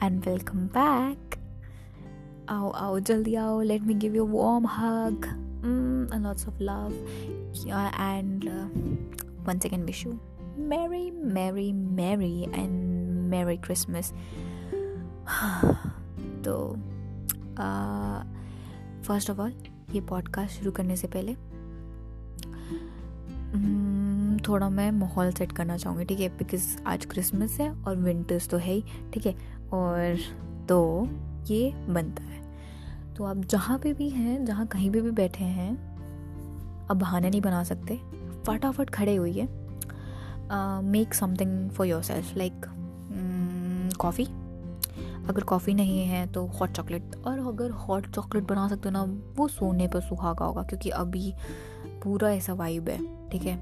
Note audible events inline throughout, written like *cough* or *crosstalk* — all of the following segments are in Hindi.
and welcome back. Ow, ow, jaldi आओ let me give you a warm hug mm, and lots of love yeah, and uh, once again wish you merry merry merry and merry christmas तो फ़र्स्ट ऑफ़ ऑल ये पॉडकास्ट शुरू करने से पहले थोड़ा मैं माहौल सेट करना चाहूँगी ठीक है बिकॉज़ आज क्रिसमस है और विंटर्स तो है ही ठीक है और तो ये बनता है। तो आप जहाँ पे भी हैं, जहाँ कहीं पे भी बैठे हैं अब बहाने नहीं बना सकते। फटाफट खड़े हुई make something for your self like coffee अगर कॉफ़ी नहीं है तो हॉट चॉकलेट और अगर हॉट चॉकलेट बना सकते हो ना, वो सोने पर सुहागा होगा, क्योंकि अभी पूरा ऐसा वाइब है, ठीक है?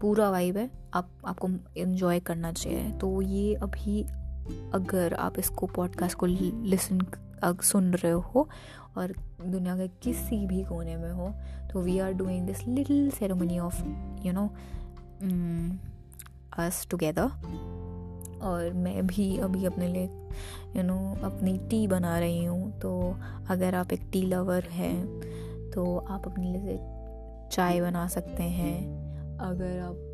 पूरा वाइब है, आप, आपको इन्जॉय करना चाहिए। तो ये अभी अगर आप इसको पॉडकास्ट को लिसन सुन रहे हो और दुनिया के किसी भी कोने में हो तो we are doing this little ceremony of you know us together और मैं भी अभी अपने लिए यू नो अपनी टी बना रही हूँ। तो अगर आप एक टी लवर हैं तो आप अपने लिए चाय बना सकते हैं। अगर आप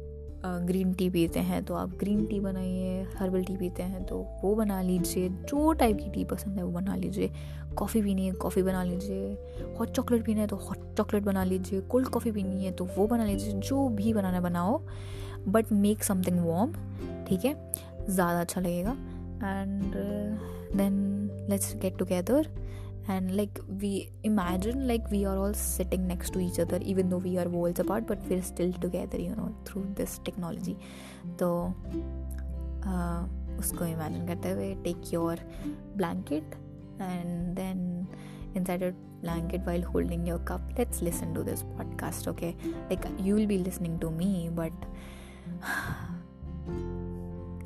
ग्रीन टी पीते हैं तो आप ग्रीन टी बनाइए, हर्बल टी पीते हैं तो वो बना लीजिए, जो टाइप की टी पसंद है वो बना लीजिए। कॉफ़ी पीनी है, कॉफ़ी बना लीजिए। हॉट चॉकलेट पीना है तो हॉट चॉकलेट बना लीजिए। कोल्ड कॉफ़ी पीनी है तो वो बना लीजिए, जो भी बनाना बनाओ। बट मेक समथिंग वॉम ठीक है? ज़्यादा अच्छा लगेगा। And then let's get together and like we imagine like we are all sitting next to each other even though we are worlds apart but we're still together you know through this technology तो uh, उसको इमेजिन करते हुए take your blanket and then inside a blanket while holding your cup let's listen to this podcast okay like you will be listening to me but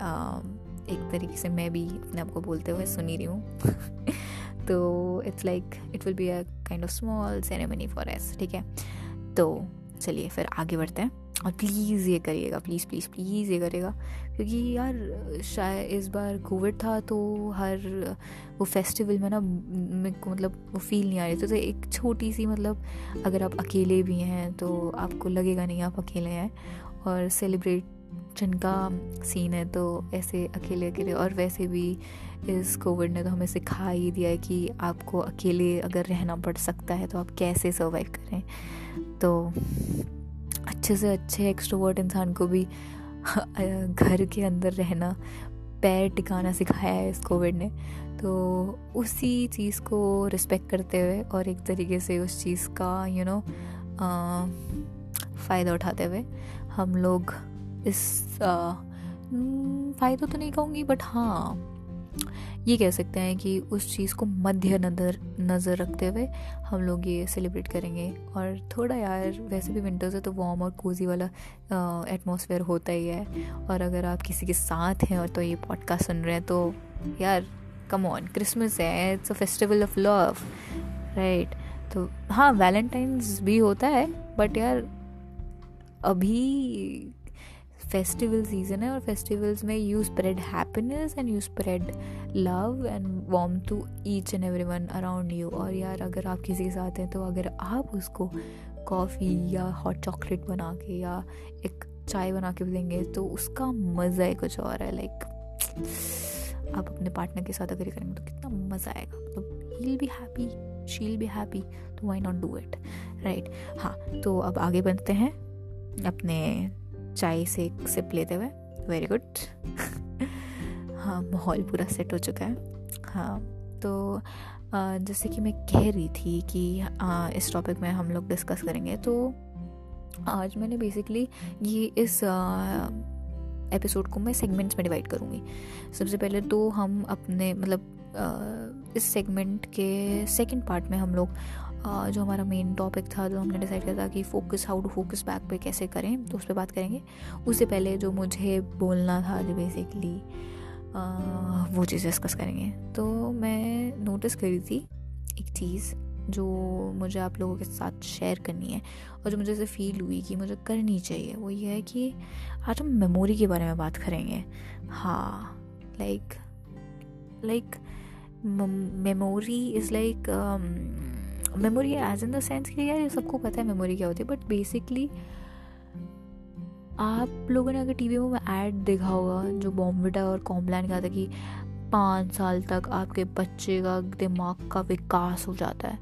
um, एक तरीके से मैं भी अपने आप को बोलते हुए सुनी रही हूँ तो it's like it will be a kind of small ceremony for us ठीक है? तो चलिए फिर आगे बढ़ते हैं। और प्लीज़ ये करिएगा प्लीज़ प्लीज़ प्लीज़ ये करिएगा। क्योंकि यार शायद इस बार कोविड था तो हर, वो फेस्टिवल में ना मेरे को मतलब वो फील नहीं आ रही थी। तो एक छोटी सी मतलब अगर आप अकेले भी हैं तो आपको लगेगा नहीं आप अकेले हैं। और सेलिब्रेट जिनका सीन है तो ऐसे अकेले अकेले और वैसे भी इस कोविड ने तो हमें सिखा ही दिया है कि आपको अकेले अगर रहना पड़ सकता है तो आप कैसे सर्वाइव करें? तो अच्छे से अच्छे एक्सट्रोवर्ट इंसान को भी *laughs* घर के अंदर रहना पैर टिकाना सिखाया है इस कोविड ने। तो उसी चीज़ को रिस्पेक्ट करते हुए और एक तरीके से उस चीज़ का यू you नो know, फ़ायदा उठाते हुए हम लोग इस फ़ायदा तो नहीं कहूँगी बट हाँ ये कह सकते हैं कि उस चीज़ को मध्य नज़र नज़र रखते हुए हम लोग ये सेलिब्रेट करेंगे। और थोड़ा यार, वैसे भी विंटर्स है तो वार्म और कोजी वाला एटमॉस्फेयर होता ही है। और अगर आप किसी के साथ हैं और तो ये पॉडकास्ट सुन रहे हैं तो यार कम ऑन क्रिसमस है it's a festival of love right तो हाँ वैलेंटाइंस भी होता है बट यार, अभी फेस्टिवल सीज़न है और फेस्टिवल्स में you spread happiness and you spread love and warm to each and every one around you और यार अगर आप किसी के साथ हैं तो अगर आप उसको कॉफ़ी या हॉट चॉकलेट बना के या एक चाय बना के देंगे तो उसका मज़ा ही कुछ और है लाइक आप अपने पार्टनर के साथ अगर ये करेंगे तो कितना मज़ा आएगा। मतलब he be happy she be happy तो why not do it right हाँ तो अब आगे बढ़ते हैं अपने चाय से एक सिप लेते हुए। वेरी गुड हाँ माहौल पूरा सेट हो चुका है। हाँ तो जैसे कि मैं कह रही थी कि इस टॉपिक में हम लोग डिस्कस करेंगे तो आज मैंने बेसिकली ये इस एपिसोड को मैं सेगमेंट्स में डिवाइड करूँगी। सबसे पहले तो हम अपने मतलब इस सेगमेंट के सेकंड पार्ट में हम लोग जो हमारा मेन टॉपिक था, जो हमने डिसाइड किया था कि focus how to focus back पे कैसे करें तो उस पर बात करेंगे। उससे पहले जो मुझे बोलना था, जो बेसिकली वो चीज़ डिस्कस करेंगे। तो मैं नोटिस करी थी एक चीज़ जो मुझे आप लोगों के साथ शेयर करनी है और जो मुझे ऐसे फील हुई कि मुझे करनी चाहिए, वो ये है कि आज हम मेमोरी के बारे में बात करेंगे। हाँ like like memory is like memory as in the sense कि यार सबको पता है मेमोरी क्या होती है बट बेसिकली आप लोगों ने अगर टीवी में ऐड देखा होगा जो बॉम्बिटा और कॉम्प्लान का था कि पाँच साल तक आपके बच्चे का दिमाग का विकास हो जाता है,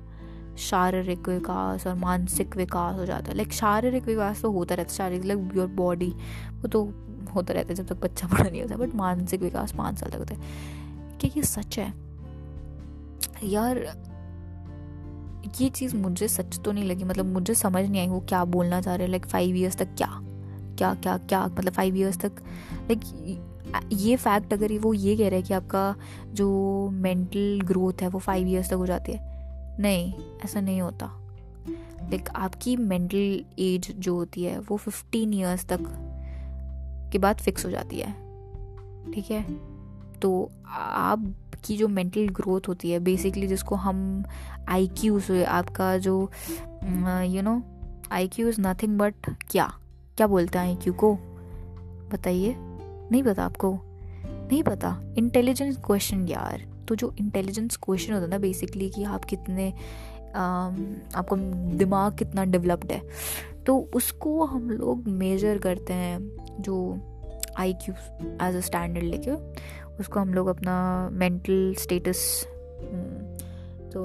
शारीरिक विकास और मानसिक विकास हो जाता है। लाइक शारीरिक विकास तो होता रहता है, शारीरिक लाइक योर बॉडी वो तो होता रहता है जब तक बच्चा बड़ा नहीं होता बट मानसिक विकास पाँच साल तक होता है। क्या ये सच है। यार ये चीज़ मुझे सच तो नहीं लगी। मतलब मुझे समझ नहीं आई वो क्या बोलना चाह रहे हैं लाइक फाइव ईयर्स तक क्या? क्या क्या क्या? मतलब फाइव ईयर्स तक लाइक ये फैक्ट अगर वो ये कह रहे हैं कि आपका जो मेंटल ग्रोथ है वो फाइव ईयर्स तक हो जाती है। नहीं, ऐसा नहीं होता। लाइक आपकी मेंटल एज जो होती है वो फिफ्टीन ईयर्स तक के बाद फिक्स हो जाती है। ठीक है? तो आपकी जो मेंटल ग्रोथ होती है बेसिकली जिसको हम आई क्यू से आपका जो you know IQ is nothing but क्या? क्या बोलते हैं आई क्यू को? बताइए। नहीं पता आपको? नहीं पता? इंटेलिजेंस क्वेश्चन यार। तो जो इंटेलिजेंस क्वेश्चन होता है ना बेसिकली कि आप कितने आपका दिमाग कितना डेवलप्ड है। तो उसको हम लोग मेजर करते हैं, जो I Q as a standard लेके। उसको हम लोग अपना मेंटल स्टेटस तो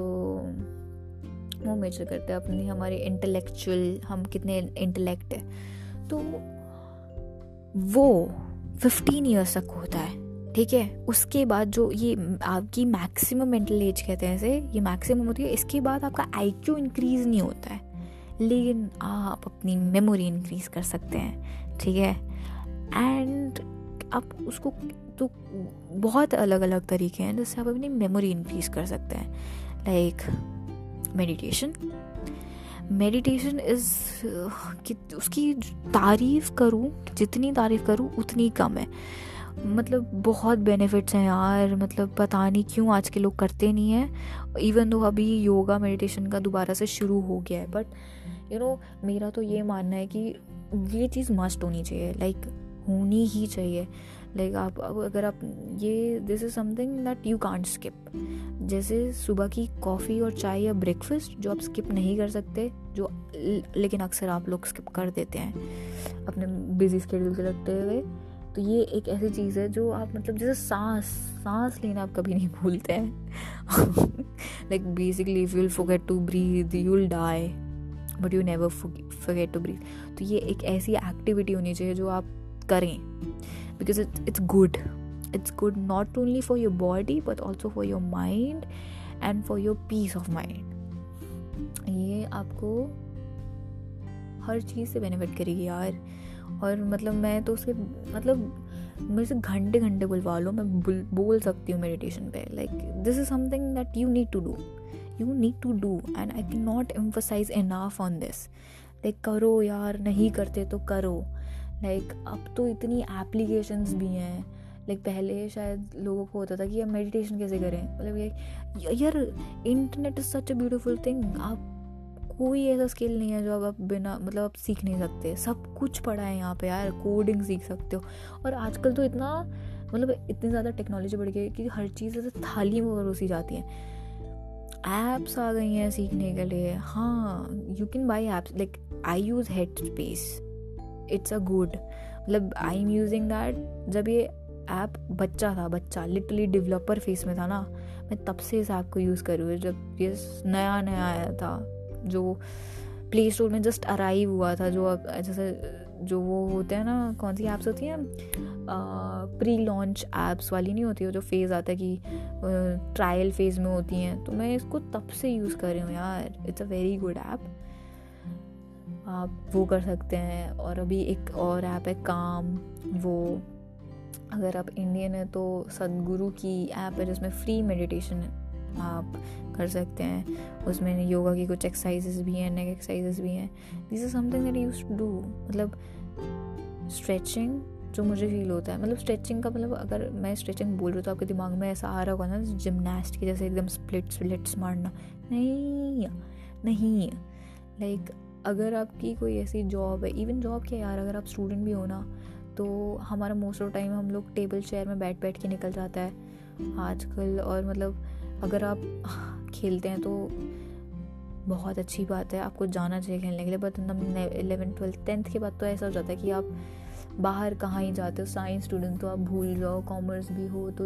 वो मेजर करते हैं अपनी, हमारे इंटेलेक्चुअल हम कितने इंटेलेक्ट है। तो वो फिफ्टीन ईयर्स तक होता है, ठीक है? उसके बाद जो ये आपकी मैक्सिमम मेंटल एज कहते हैं इसे, ये मैक्सिमम होती है, इसके बाद आपका आई क्यू इंक्रीज नहीं होता है। लेकिन आप अपनी मेमोरी इंक्रीज कर सकते हैं, ठीक है? एंड आप उसको तो बहुत अलग अलग तरीके हैं जिससे आप अपनी मेमोरी इंक्रीज कर सकते हैं। लाइक मेडिटेशन मेडिटेशन इज़ उसकी तारीफ़ करूँ जितनी तारीफ़ करूँ उतनी कम है। मतलब बहुत बेनिफिट्स हैं यार मतलब पता नहीं क्यों आज के लोग करते नहीं हैं। इवन दो अभी योगा मेडिटेशन का दोबारा से शुरू हो गया है बट यू नो मेरा तो ये मानना है कि ये चीज़ मस्ट होनी चाहिए लाइक like, होनी ही चाहिए। लाइक आप अगर आप, ये this is something that you can't skip जैसे सुबह की कॉफ़ी और चाय या ब्रेकफास्ट जो आप स्किप नहीं कर सकते, जो लेकिन अक्सर आप लोग स्किप कर देते हैं, अपने बिज़ी स्केड्यूल के लगते हुए तो ये एक ऐसी चीज़ है जो आप मतलब जैसे सांस सांस लेना आप कभी नहीं भूलते हैं। Like basically if you'll forget to breathe you'll die but you never forget to breathe तो ये एक ऐसी एक्टिविटी होनी चाहिए जो आप करें। Because it's good it's good not only for your body but also for your mind and for your peace of mind ये आपको हर चीज़ से बेनिफिट करेगी यार। और मतलब मैं तो उसके मतलब मेरे से घंटे घंटे बुलवा लो, मैं बोल सकती हूँ मेडिटेशन पे। Like this is something that you need to do you need to do and I can not emphasise enough on this like करो यार, नहीं करते तो करो। लाइक like, अब तो इतनी एप्लीकेशंस भी हैं। लाइक like, पहले शायद लोगों को होता था कि यार मेडिटेशन कैसे करें? मतलब ये यार internet is such a beautiful thing आप कोई ऐसा स्किल नहीं है जो आप बिना मतलब आप सीख नहीं सकते। सब कुछ पढ़ा है यहाँ पे यार। कोडिंग सीख सकते हो। और आजकल तो इतना मतलब इतनी ज़्यादा टेक्नोलॉजी बढ़ गई है कि हर चीज़ ऐसे थाली में परोसी जाती है। ऐप्स आ गई हैं सीखने के लिए। हाँ you can buy apps like I use Headspace it's a good. मतलब आई एम यूजिंग दैट जब ये ऐप बच्चा था बच्चा लिटरली डेवलपर फेस में था ना मैं तब से इस ऐप को यूज़ कर रही हूँ जब ये नया नया आया था जो प्ले स्टोर में जस्ट अराइव हुआ था जो जैसे जो वो होते हैं ना कौन सी ऐप्स होती हैं? प्री लॉन्च ऐप्स वाली नहीं होती है जो फ़ेज़ आता है कि ट्रायल फ़ेज़ में होती हैं तो मैं इसको तब से यूज़ कर रही हूँ यार। It's a very good app आप वो कर सकते हैं। और अभी एक और ऐप है, काम। वो, अगर आप इंडियन है तो सदगुरु की ऐप है, जिसमें फ्री मेडिटेशन आप कर सकते हैं। उसमें योगा की कुछ एक्सरसाइजेस भी हैं नेक एक्सरसाइजेस भी हैं। This is something that to do मतलब स्ट्रेचिंग जो मुझे फील होता है। मतलब स्ट्रेचिंग का मतलब अगर मैं स्ट्रेचिंग बोल रही हूँ तो आपके दिमाग में ऐसा आ रहा होगा ना जिमनास्ट की जैसे एकदम स्प्लिट्स स्प्लिट्स मारना। नहीं नहीं। लाइक अगर आपकी कोई ऐसी जॉब है इवन जॉब क्या यार, अगर आप स्टूडेंट भी हो ना तो हमारा मोस्ट ऑफ़ टाइम हम लोग टेबल चेयर में बैठ बैठ के निकल जाता है। आजकल और मतलब अगर आप *laughs* खेलते हैं तो बहुत अच्छी बात है, आपको जाना चाहिए खेलने के लिए बट इलेवन ट्वेल्थ टेंथ के बाद तो ऐसा हो जाता है कि आप बाहर कहाँ ही जाते हो साइंस स्टूडेंट तो आप भूल जाओ कॉमर्स भी हो तो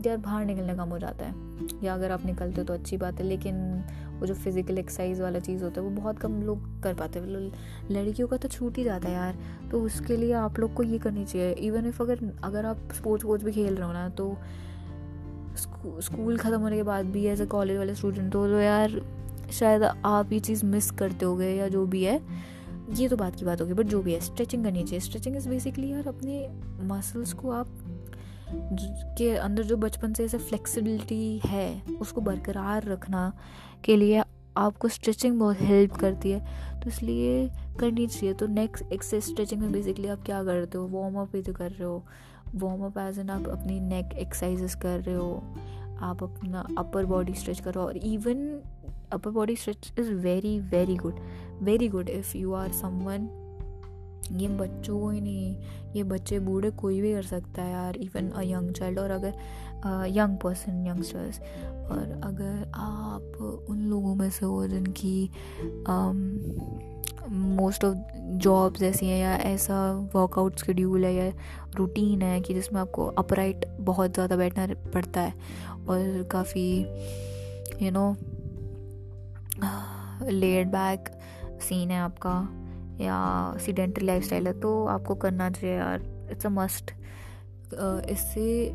यार बाहर निकलने कम हो जाता है। या अगर आप निकलते हो तो अच्छी बात है, लेकिन वो जो फ़िज़िकल एक्सरसाइज वाला चीज़ होता है, वो बहुत कम लोग कर पाते हैं। लड़कियों का तो छूट ही जाता है यार। तो उसके लिए आप लोग को ये करनी चाहिए। इवन इफ़ अगर अगर आप स्पोर्ट्स वोर्ट्स भी खेल रहे हो ना तो स्कूल ख़त्म होने के बाद भी एज ए कॉलेज वाले स्टूडेंट हो तो यार शायद आप ये चीज़ मिस करते हो गए या जो भी है, ये तो बात की बात होगी बट जो भी है स्ट्रेचिंग करनी चाहिए। स्ट्रेचिंग इज़ बेसिकली यार अपने मसल्स को आप के अंदर जो बचपन से ऐसे फ्लेक्सिबिलिटी है, उसको बरकरार रखना। के लिए आपको स्ट्रेचिंग बहुत हेल्प करती है। तो इसलिए करनी चाहिए। तो नेक्स्ट एक्सेस स्ट्रेचिंग में बेसिकली आप क्या करते हो? वार्म अप ही तो कर रहे हो। वार्म अप एज एन आप अपनी नेक एक्सरसाइजेस कर रहे हो। आप अपना अपर बॉडी स्ट्रेच करो और even upper body stretch is very very good very good if you are someone ये बच्चों को ही नहीं, ये बच्चे बूढ़े कोई भी कर सकता है यार इवन अ यंग चाइल्ड और अगर यंग पर्सन यंगस्टर्स और अगर आप उन लोगों में से हो जिनकी मोस्ट ऑफ़ जॉब्स ऐसी हैं या ऐसा वर्कआउट शेड्यूल है या रूटीन है कि जिसमें आपको अपराइट बहुत ज़्यादा बैठना पड़ता है और काफ़ी you know laid back scene है आपका या सीडेंट्री लाइफ स्टाइल है तो आपको करना चाहिए यार. इट्स अ मस्ट इससे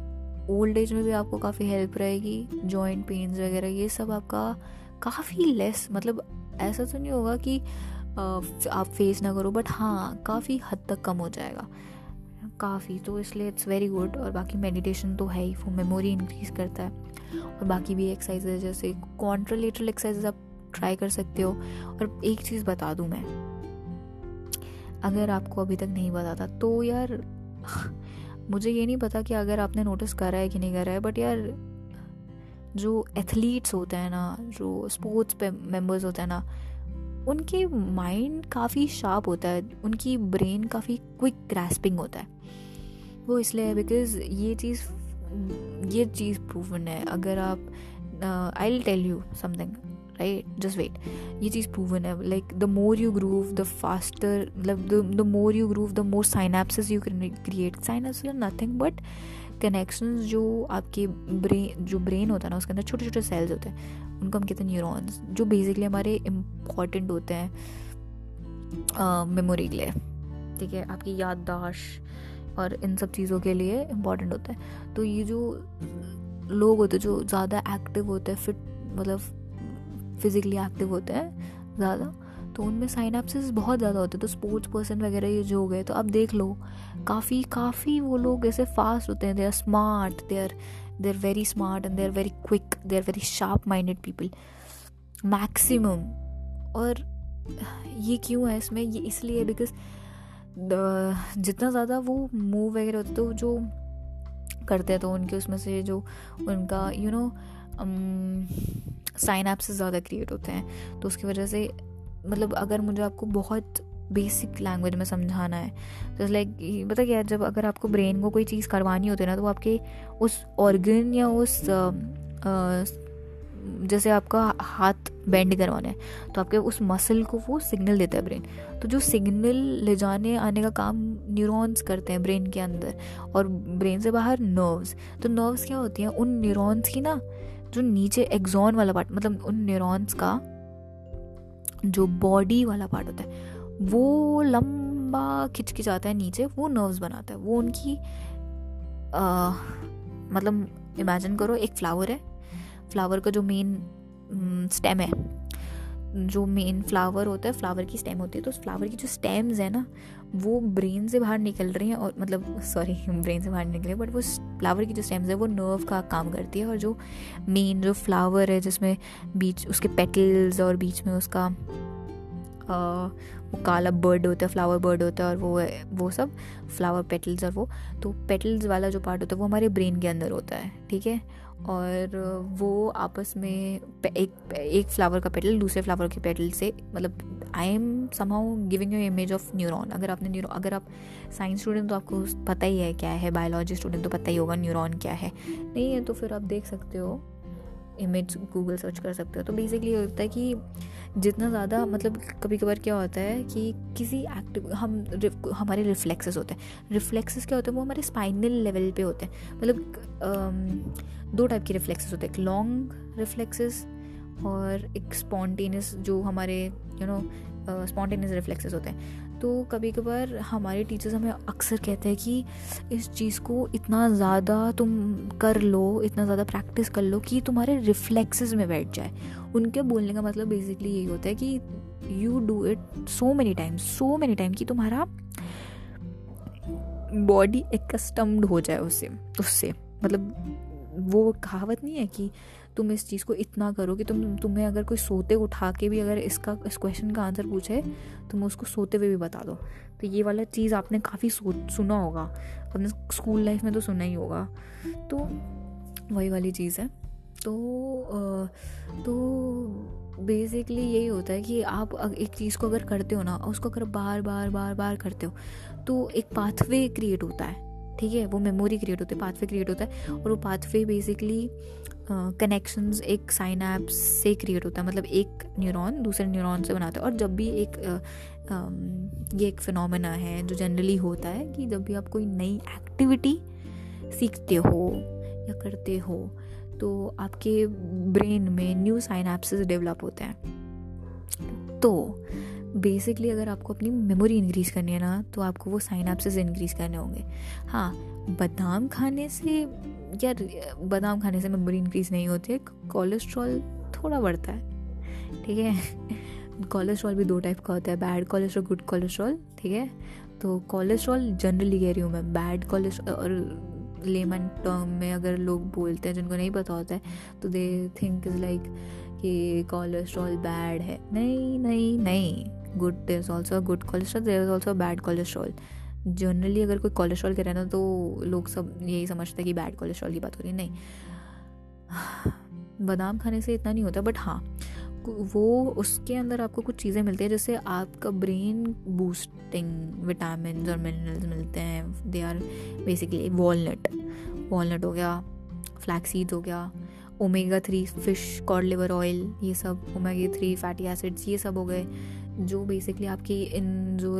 ओल्ड एज में भी आपको काफ़ी हेल्प रहेगी जॉइंट पेन्स वगैरह, ये सब आपका काफ़ी लेस मतलब ऐसा तो नहीं होगा कि आप फेस ना करो बट हाँ काफ़ी हद तक कम हो जाएगा। काफ़ी तो इसलिए इट्स वेरी गुड और बाकी मेडिटेशन तो है ही वो मेमोरी इंक्रीज करता है। और बाकी भी एक्सरसाइजेज जैसे कॉन्ट्रोलेटरल एक्सरसाइजेज आप ट्राई कर सकते हो। और एक चीज़ बता दूँ मैं, अगर आपको अभी तक नहीं था तो यार मुझे ये नहीं पता कि अगर आपने नोटिस करा है कि नहीं करा है बट यार, जो एथलीट्स होते हैं ना, जो स्पोर्ट्स पे मेंबर्स होते हैं ना, उनके माइंड काफ़ी शार्प होता है, उनकी ब्रेन काफ़ी क्विक ग्रास्पिंग होता है। वो इसलिए है बिकॉज़ ये चीज़ ये चीज़ प्रूवन है। अगर आप I will tell you something right just wait ये चीज़ प्रूवन है. Like the more you groove the faster मतलब the more you groove the more synapses you create synapse nothing but connection जो आपके ब्रेन जो ब्रेन होता है ना, उसके अंदर छोटे छोटे सेल्स होते हैं. उनको हम कहते हैं न्यूरॉन्स जो बेसिकली हमारे इंपॉर्टेंट होते हैं मेमोरी के लिए. ठीक है? आपकी याददाश्त और इन सब चीज़ों के लिए इंपॉर्टेंट होता है. तो ये जो लोग होते हैं, जो ज़्यादा एक्टिव होते हैं फिट मतलब फिज़िकली एक्टिव होते हैं ज़्यादा तो उनमें साइनाप्सिस बहुत ज़्यादा होते हैं। तो स्पोर्ट्स पर्सन वगैरह ये जो हो गए तो अब देख लो, काफ़ी काफ़ी वो लोग ऐसे फास्ट होते हैं। They are smart they are they are very smart and they are very quick they are very sharp minded people maximum और ये क्यों है इसमें? ये इसलिए बिकॉज़ जितना ज़्यादा वो मूव वगैरह होते तो जो करते हैं तो उनके उसमें से जो उनका यू you नो साइनैप्स ज़्यादा क्रिएट होते हैं तो उसकी वजह से मतलब अगर मुझे आपको बहुत बेसिक लैंग्वेज में समझाना है तो लाइक पता क्या जब अगर आपको ब्रेन को कोई चीज़ करवानी होती है ना तो आपके उस ऑर्गन या उस आ, आ, जैसे आपका हाथ बेंड करवाना है तो आपके उस मसल को वो सिग्नल देता है ब्रेन तो जो सिग्नल ले जाने आने का काम न्यूरॉन्स करते हैं ब्रेन के अंदर और ब्रेन से बाहर नर्व्स तो नर्व्स क्या होती हैं? उन न्यूरॉन्स की ना जो नीचे एग्जॉन वाला पार्ट मतलब उन न्यूरॉन्स का जो बॉडी वाला पार्ट होता है वो लंबा खिंच खिंच आता है नीचे वो नर्व्स बनाता है वो उनकी आ, मतलब इमेजिन करो एक फ्लावर है फ्लावर का जो मेन स्टेम है जो मेन फ्लावर होता है फ्लावर की स्टेम होती है तो उस फ्लावर की जो स्टेम्स है ना वो ब्रेन से बाहर निकल रही हैं और मतलब सॉरी ब्रेन *laughs* से बाहर निकले बट वो फ्लावर की जो स्टेम्स है वो नर्व का काम करती है और जो मेन जो फ्लावर है जिसमें बीच उसके पेटल्स और बीच में उसका आ, वो काला बर्ड होता है फ्लावर बर्ड होता है और वो वो सब फ्लावर पेटल्स और वो तो पेटल्स वाला जो पार्ट होता है वो हमारे ब्रेन के अंदर होता है ठीक है? और वो आपस में एक एक फ्लावर का पेटल दूसरे फ्लावर के पेटल से मतलब I am somehow giving you image of neuron अगर आपने न्यूरो अगर आप साइंस स्टूडेंट तो आपको पता ही है क्या है बायोलॉजी स्टूडेंट तो पता ही होगा न्यूरॉन क्या है। नहीं है तो फिर आप देख सकते हो इमेज गूगल सर्च कर सकते हो। तो बेसिकली होता है कि जितना ज़्यादा मतलब कभी कभार क्या होता है कि किसी एक्टिव हम हमारे रिफ्लेक्सेस होते हैं। रिफ्लेक्सेस क्या होते हैं? वो हमारे स्पाइनल लेवल पे होते हैं। मतलब दो टाइप के रिफ्लेक्सेस होते हैं। एक लॉन्ग रिफ्लेक्सेस और एक स्पॉन्टेनियस जो हमारे यू नो स्पॉन्टेनियस रिफ्लेक्सेस होते हैं। तो कभी कभार हमारे टीचर्स हमें अक्सर कहते हैं कि इस चीज़ को इतना ज़्यादा तुम कर लो, इतना ज़्यादा प्रैक्टिस कर लो कि तुम्हारे रिफ्लेक्सेस में बैठ जाए। उनके बोलने का मतलब बेसिकली यही होता है कि you do it so many times so many time कि तुम्हारा बॉडी एकस्टम्ड हो जाए उससे उससे। मतलब वो कहावत नहीं है कि तुम इस चीज़ को इतना करो कि तुम, तुम्हें अगर कोई सोते उठा के भी अगर इसका, इस क्वेश्चन का आंसर पूछे, तुम उसको सोते हुए भी बता दो। तो ये वाला चीज़ आपने काफ़ी सुना होगा। अपने स्कूल लाइफ में तो सुना ही होगा। तो वही वाली चीज़ है। तो तो बेसिकली यही होता है कि आप एक चीज़ को अगर करते हो ना, उसको अगर बार बार बार बार करते हो तो एक पाथवे क्रिएट होता है। ठीक है वो मेमोरी क्रिएट होती है पाथवे क्रिएट होता है और वो पाथवे बेसिकली कनेक्शंस uh, एक साइनैप से क्रिएट होता है मतलब एक न्यूरॉन दूसरे न्यूरॉन से बनाता है और जब भी एक uh, um, ये एक फिनोमेना है जो जनरली होता है कि जब भी आप कोई नई एक्टिविटी सीखते हो या करते हो तो आपके ब्रेन में न्यू साइनैप्सेस डेवलप होते हैं। तो बेसिकली अगर आपको अपनी मेमोरी इंक्रीज़ करनी है ना तो आपको वो साइन साइनैप्सेस इंक्रीज़ करने होंगे। हाँ बादाम खाने से यार, बादाम खाने से मेमोरी इंक्रीज़ नहीं होती कोलेस्ट्रॉल थोड़ा बढ़ता है, ठीक है? कोलेस्ट्रॉल भी दो टाइप का होता है बैड कोलेस्ट्रॉल गुड कोलेस्ट्रॉल ठीक है? तो कोलेस्ट्रॉल जनरली कह रही हूँ मैं बैड कोलेस्ट्रॉल और लेमन टर्म में अगर लोग बोलते हैं, जिनको नहीं पता होता है तो दे थिंक इज़ लाइक कि कोलेस्ट्रॉल बैड है। नहीं नहीं नहीं। Good there is also good cholesterol there is also bad cholesterol generally अगर कोई कोलेस्ट्रॉल कह रहा ना तो लोग सब यही समझते हैं कि बैड कोलेस्ट्रॉल की बात हो रही है। नहीं। बादाम खाने से इतना नहीं होता बट हाँ। वो उसके अंदर आपको कुछ चीज़ें मिलती हैं जिससे आपका ब्रेन बूस्टिंग विटामिन और मिनरल्स मिलते हैं। They are basically walnut walnut हो गया फ्लैक्स सीड्स हो गया omega three fish cod liver oil ये सब ओमेगा थ्री फैटी एसिड्स ये सब हो गए। जो बेसिकली आपकी इन जो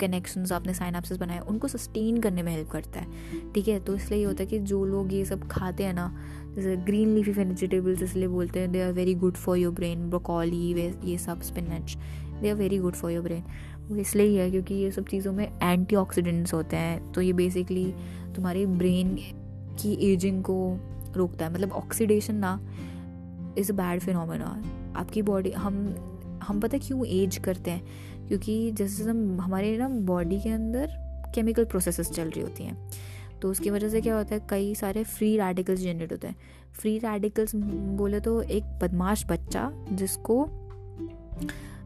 कनेक्शंस आपने साइनाप्सिस बनाए, उनको सस्टेन करने में हेल्प करता है। ठीक है? तो इसलिए ये होता है कि जो लोग ये सब खाते हैं ना, जैसे ग्रीन लीफी वेजिटेबल्स इसलिए बोलते हैं they are very good for your brain broccoli ये सब spinach they are very good for your brain वो इसलिए ही है क्योंकि ये सब चीज़ों में एंटी होते हैं। तो ये बेसिकली तुम्हारी ब्रेन की एजिंग को रोकता है। मतलब ऑक्सीडेशन ना इज़ अ बैड फिनोमेना आपकी बॉडी हम हम पता क्यों एज करते हैं? क्योंकि जैसे हम, हमारे ना बॉडी के अंदर केमिकल प्रोसेसेस चल रही होती हैं। तो उसकी वजह से क्या होता है, कई सारे फ्री रेडिकल्स जनरेट होते हैं। फ्री रेडिकल्स बोले तो एक बदमाश बच्चा जिसको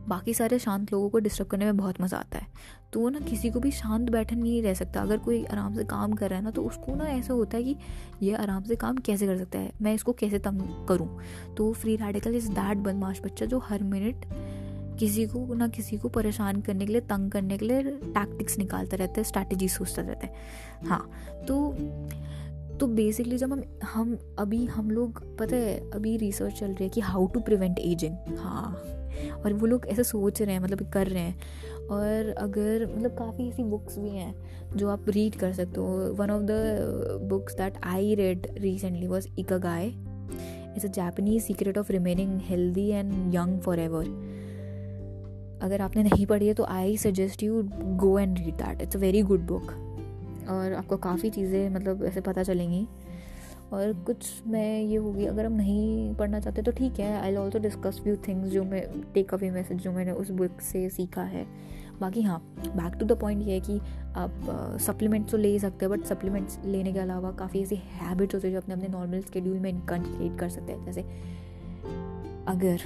बाकी सारे शांत लोगों को डिस्टर्ब करने में बहुत मज़ा आता है। तो वो ना किसी को भी शांत बैठा नहीं रह सकता। अगर कोई आराम से काम कर रहा है ना तो उसको ना ऐसा होता है कि ये आराम से काम कैसे कर सकता है? मैं इसको कैसे तंग करूँ? तो फ्री रेडिकल इज़ दैट बदमाश बच्चा जो हर मिनट किसी को ना किसी को परेशान करने के लिए, तंग करने के लिए टैक्टिक्स निकालता रहता है स्ट्रैटेजी सोचता रहता है। हाँ तो तो बेसिकली जब हम हम, अभी हम लोग, पता है, अभी रिसर्च चल रही है कि हाउ टू प्रिवेंट एजिंग हाँ। और वो लोग ऐसे सोच रहे हैं मतलब कर रहे हैं। और अगर मतलब काफ़ी ऐसी बुक्स भी हैं जो आप रीड कर सकते हो। One of the books that I read recently was इक Ikigai it's a Japanese secret of remaining healthy and young forever अगर आपने नहीं पढ़ी है तो I suggest you go and read that it's a very good book और आपको काफ़ी चीज़ें मतलब ऐसे पता चलेंगी। और कुछ मैं ये होगी, अगर हम नहीं पढ़ना चाहते तो ठीक है I also discuss few things जो मैं टेक अवे मैसेज जो मैंने उस बुक से सीखा है। बाकी हाँ बैक टू द पॉइंट ये है कि आप सप्लीमेंट्स तो ले ही सकते हैं बट सप्लीमेंट्स लेने के अलावा काफ़ी ऐसी हैबिट्स होती है जो अपने अपने नॉर्मल स्केड्यूल में इनकनक्लेट कर सकते हैं। जैसे, अगर,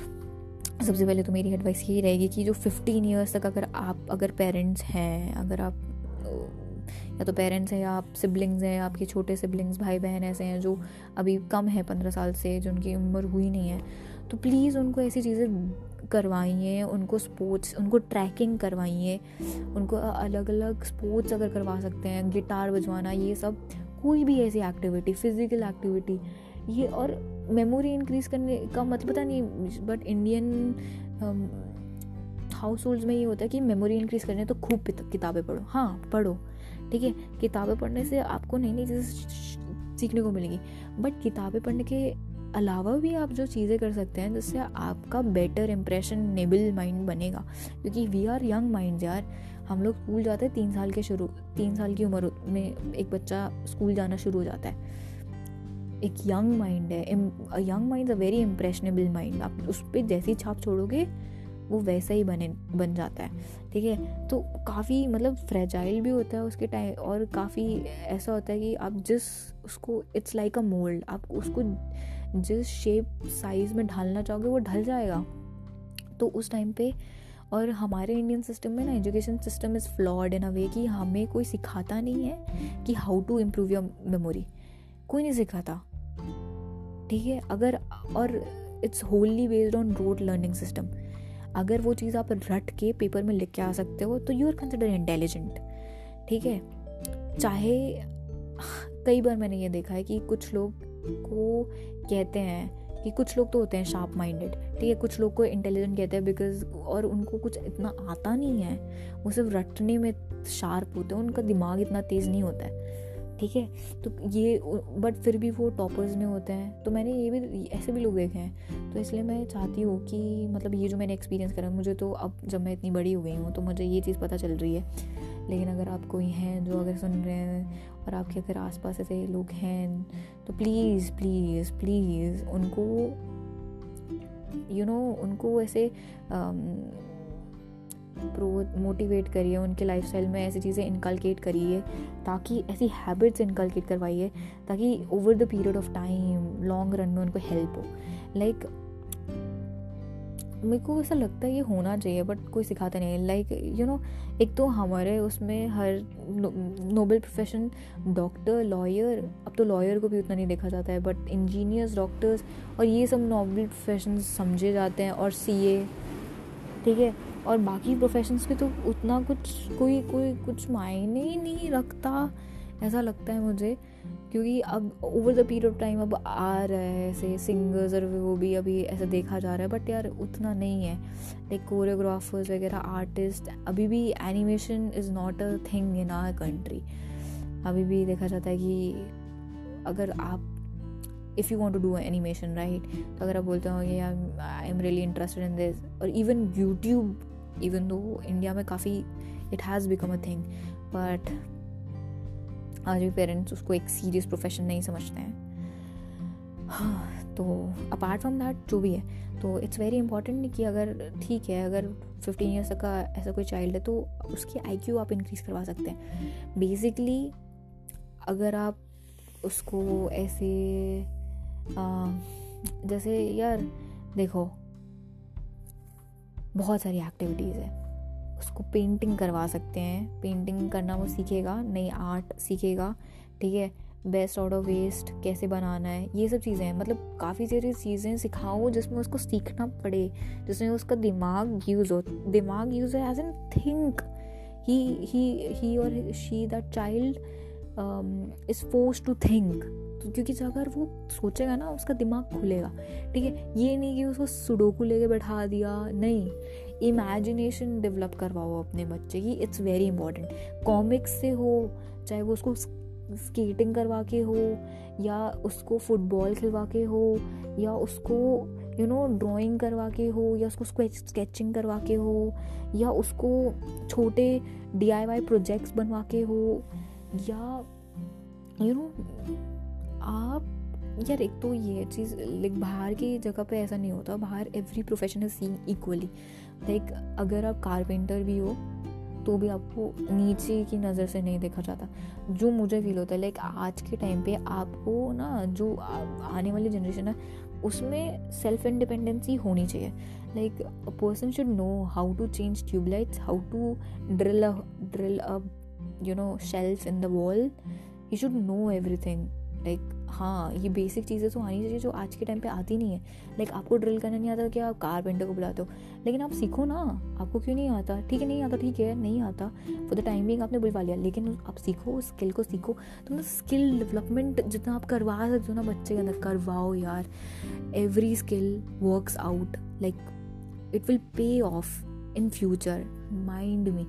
सबसे पहले तो मेरी एडवाइस यही रहेगी कि जो फिफ्टीन ईयर्स तक अगर आप, अगर पेरेंट्स हैं, अगर आप या तो पेरेंट्स हैं या आप सिबलिंग्स हैं आपके छोटे सिबलिंग्स भाई बहन ऐसे हैं जो अभी कम है पंद्रह साल से जो उनकी उम्र हुई नहीं है। तो प्लीज़ उनको ऐसी चीज़ें करवाइए, उनको स्पोर्ट्स उनको ट्रैकिंग करवाइए, उनको अलग अलग स्पोर्ट्स अगर करवा सकते हैं गिटार बजवाना, ये सब, कोई भी ऐसी एक्टिविटी फ़िज़िकल एक्टिविटी ये और मेमोरी इंक्रीज करने का मतलब पता नहीं बट इंडियन हाउस होल्ड में ये होता है कि मेमोरी इंक्रीज करने तो खूब किताबें पढ़ो। हाँ पढ़ो। ठीक है? किताबें पढ़ने से आपको नई नई चीज़ें सीखने को मिलेगी। बट किताबें पढ़ने के अलावा भी आप जो चीज़ें कर सकते हैं, जिससे आपका बेटर इम्प्रेशन नेबल माइंड बनेगा। क्योंकि वी आर यंग माइंड यार। हम लोग स्कूल जाते हैं, तीन साल के शुरू, तीन साल की उम्र में एक बच्चा स्कूल जाना शुरू हो जाता है। एक यंग माइंड है young mind a very impressionable mind आप उस पर जैसी छाप छोड़ोगे वो वैसा ही बने, बन जाता है, ठीक है? तो काफ़ी मतलब फ्रेजाइल भी होता है उसके टाइम और काफ़ी ऐसा होता है कि आप जिस उसको इट्स लाइक अ मोल्ड आप उसको जिस शेप साइज़ में ढालना चाहोगे वो ढल जाएगा। तो उस टाइम पे, और हमारे इंडियन सिस्टम में ना education system is flawed in a way कि हमें कोई सिखाता नहीं है कि how to improve your memory कोई नहीं सिखाता, ठीक है? अगर, और it's wholly based on rote learning system अगर वो चीज़ आप रट के पेपर में लिख के आ सकते हो तो यू आर कंसिडर इंटेलिजेंट ठीक है? चाहे, कई बार मैंने ये देखा है कि कुछ लोग को कहते हैं कि कुछ लोग तो होते हैं शार्प माइंडेड ठीक है? कुछ लोग को इंटेलिजेंट कहते हैं बिकॉज़ और उनको कुछ इतना आता नहीं है, वो सिर्फ़ रटने में शार्प होते हैं, उनका दिमाग इतना तेज़ नहीं होता है। ठीक है? तो ये बट फिर भी वो टॉपर्स में होते हैं। तो मैंने ये भी ऐसे भी लोग देखे हैं। तो इसलिए मैं चाहती हूँ कि मतलब ये जो मैंने एक्सपीरियंस करा मुझे तो अब जब मैं इतनी बड़ी हो गई हूँ तो मुझे ये चीज़ पता चल रही है। लेकिन अगर आप कोई हैं जो अगर सुन रहे हैं और आपके अगर आसपास ऐसे लोग हैं तो प्लीज़ प्लीज़ प्लीज़ उनको यू you नो know, उनको ऐसे प्रो मोटिवेट करिए उनके लाइफस्टाइल में ऐसी चीज़ें इनकलकेट करिए ताकि ऐसी हैबिट्स इनकलकेट करवाइए ताकि over the period of time long run में उनको हेल्प हो। लाइक like, मेरे को ऐसा लगता है ये होना चाहिए बट कोई सिखाता नहीं है। लाइक यू नो एक तो हमारे उसमें हर नोबल प्रोफेशन डॉक्टर लॉयर अब तो लॉयर को भी उतना नहीं देखा जाता है बट इंजीनियर्स डॉक्टर्स और ये सब नोबल प्रोफेशन समझे जाते हैं और सीए ठीक है? और बाकी प्रोफेशंस के तो उतना कुछ, कोई कोई कुछ मायने ही नहीं रखता, ऐसा लगता है मुझे। क्योंकि अब over the period of time अब आ रहा है ऐसे सिंगर्स और वो भी अभी ऐसा देखा जा रहा है बट यार उतना नहीं है। लाइक कोरियोग्राफर्स वगैरह आर्टिस्ट अभी भी animation is not a thing in our country अभी भी देखा जाता है कि अगर आप if you want to do animation right तो अगर आप बोलते हो कि I am really interested in this और even YouTube even though India में काफ़ी it has become a thing but आज भी पेरेंट्स उसको एक सीरियस प्रोफेशन नहीं समझते हैं। हाँ तो अपार्ट फ्रॉम दैट जो भी है तो इट्स वेरी इंपॉर्टेंट कि अगर ठीक है अगर फिफ्टीन ईयर्स तक का ऐसा कोई चाइल्ड है तो उसकी आई आप इंक्रीज़ करवा सकते हैं। बेसिकली अगर आप उसको ऐसे आ, जैसे यार देखो बहुत सारी एक्टिविटीज़ है। उसको पेंटिंग करवा सकते हैं। पेंटिंग करना वो सीखेगा, नई आर्ट सीखेगा, ठीक है? बेस्ट आउट ऑफ़ वेस्ट कैसे बनाना है? ये सब चीज़ें हैं। मतलब काफ़ी सारी चीज़ें सिखाओ जिसमें उसको सीखना पड़े, जिसमें उसका दिमाग यूज़ हो। दिमाग यूज़ है as an think he he he और she that child is force to think क्योंकि अगर वो सोचेगा ना, उसका दिमाग खुलेगा। ठीक है? ये नहीं कि उसको सुडोकू लेके बैठा दिया। नहीं। इमेजिनेशन डेवलप करवाओ अपने बच्चे की। इट्स वेरी इंपॉर्टेंट कॉमिक्स से हो, चाहे वो उसको स्केटिंग करवा के हो, या उसको फुटबॉल खिलवा के हो, या उसको यू नो ड्राइंग करवा के हो, या उसको स्केचिंग करवा के हो, या उसको छोटे डीआईवाई प्रोजेक्ट्स बनवा के हो, या यू नो आप, यार एक तो ये चीज़ लाइक बाहर की जगह पे ऐसा नहीं होता, बाहर every profession is seen equally like अगर आप कारपेंटर भी हो तो भी आपको नीचे की नज़र से नहीं देखा जाता। जो मुझे फील होता है लाइक आज के टाइम पे आपको ना, जो आने वाली जनरेशन है, उसमें सेल्फ इंडिपेंडेंसी होनी चाहिए। Like a person should know how to change tubelights how to drill drill a you know shelf in the wall he should know everything like हाँ ये बेसिक चीज़ें तो आनी चाहिए जो आज के टाइम पे आती नहीं है। लाइक आपको ड्रिल करना नहीं आता क्या आप कारपेंटर को बुलाते हो। लेकिन आप सीखो ना, आपको क्यों नहीं आता? ठीक है, नहीं आता, ठीक है, नहीं आता। फॉर द टाइमिंग आपने बुलवा लिया, लेकिन आप सीखो स्किल को सीखो। तो मतलब स्किल डेवलपमेंट जितना आप करवा सकते हो ना बच्चे के अंदर, करवाओ यार। Every skill works out like it will pay off in future mind में।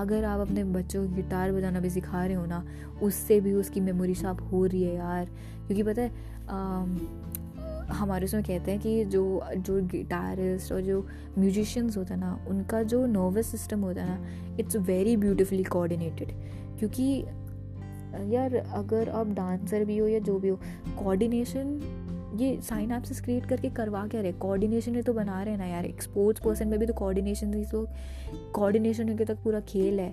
अगर आप अपने बच्चों को गिटार बजाना भी सिखा रहे हो ना उससे भी उसकी मेमोरी शार्प हो रही है यार। क्योंकि पता है आ, हमारे उसमें कहते हैं कि जो जो गिटारिस्ट और जो म्यूजिशियंस होता है ना उनका जो नर्वस सिस्टम होता है ना इट्स वेरी ब्यूटिफुली कोऑर्डिनेटेड क्योंकि यार अगर आप डांसर भी हो या जो भी हो कोऑर्डिनेशन ये साइन एप्स क्रिएट करके करवा क्या रहे? कोऑर्डिनेशन ही तो बना रहे ना यार। एक स्पोर्ट्स पर्सन में भी तो कोऑर्डिनेशन तो कोऑर्डिनेशन के तक पूरा खेल है।